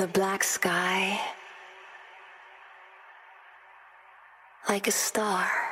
the black sky, like a star?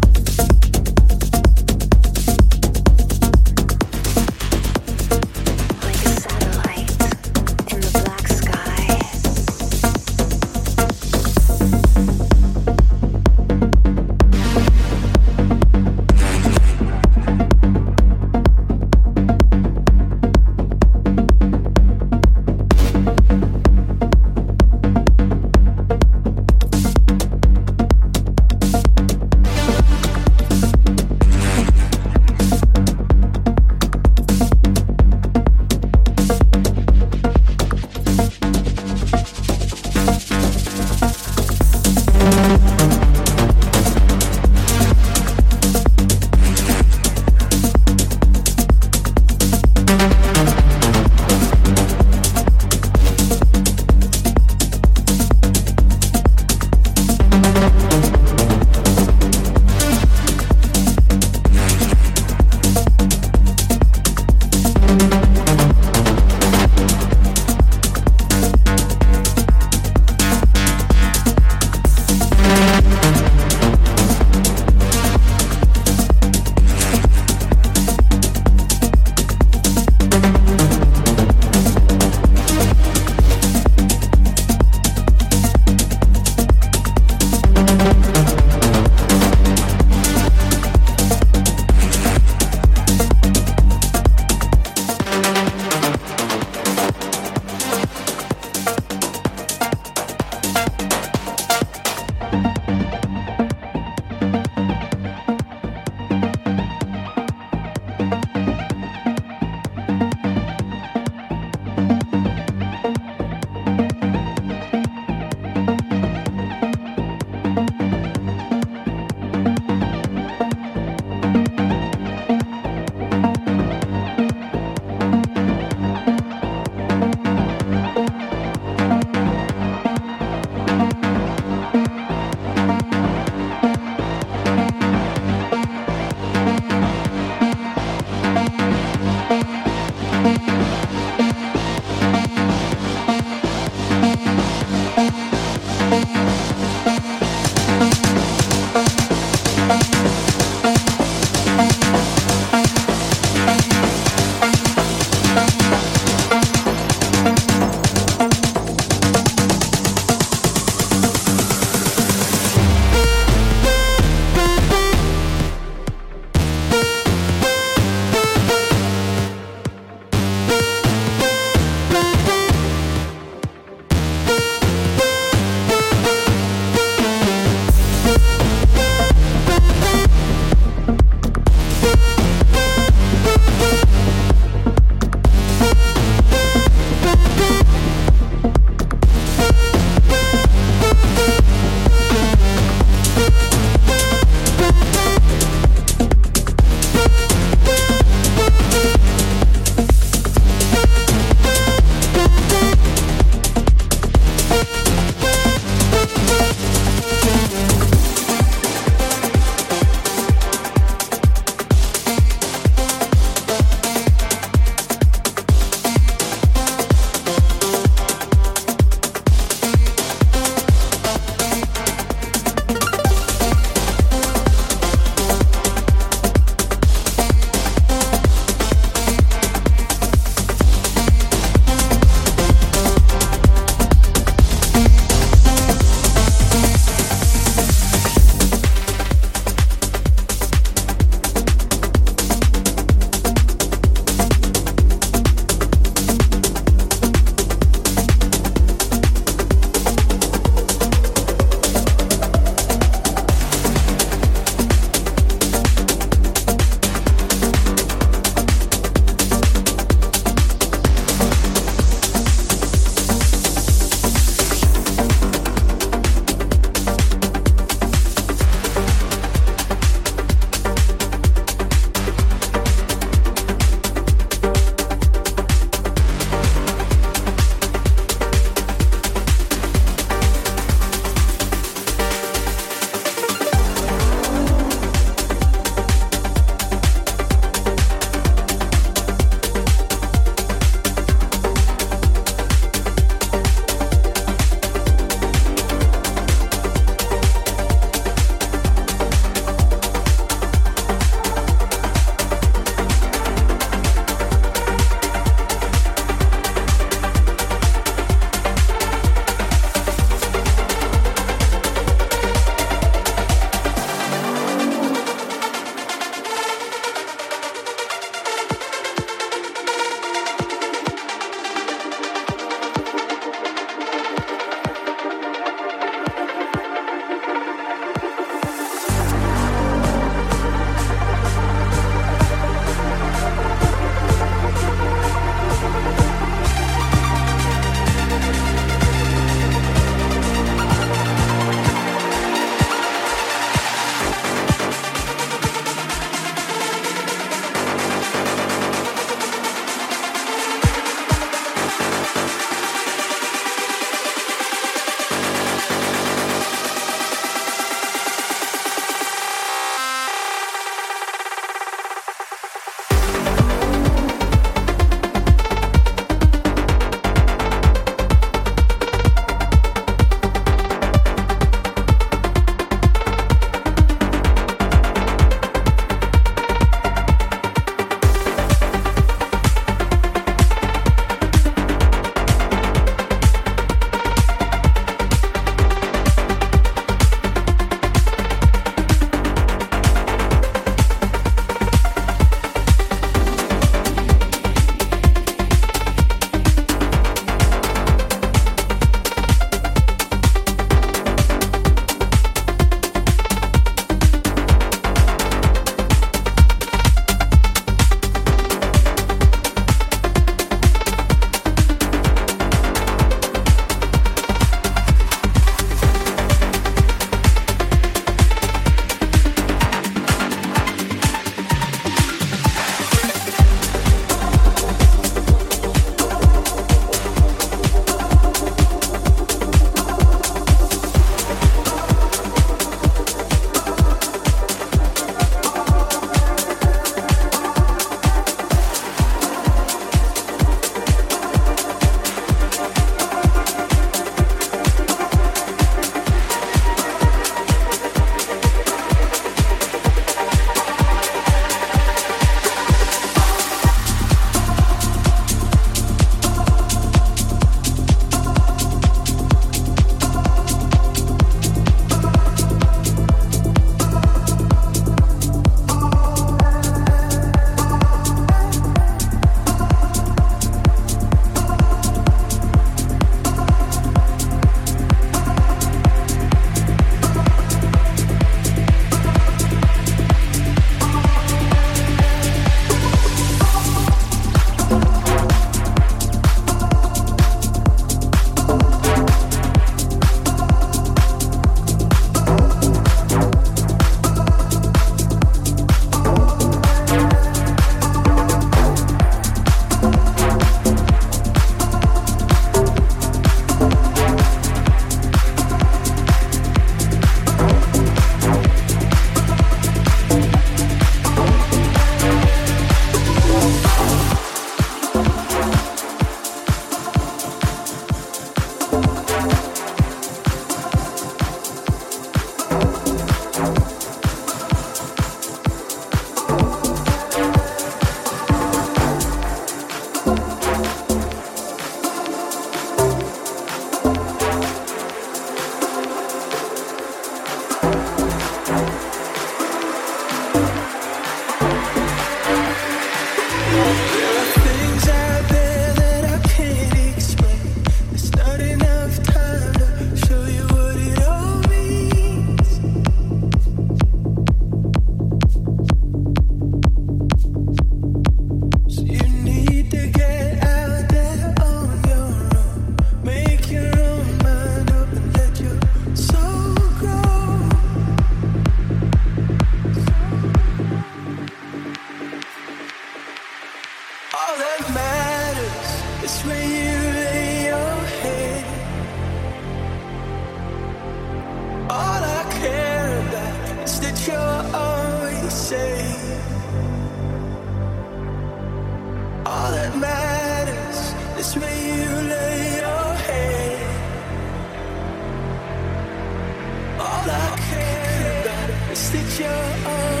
you're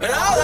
And all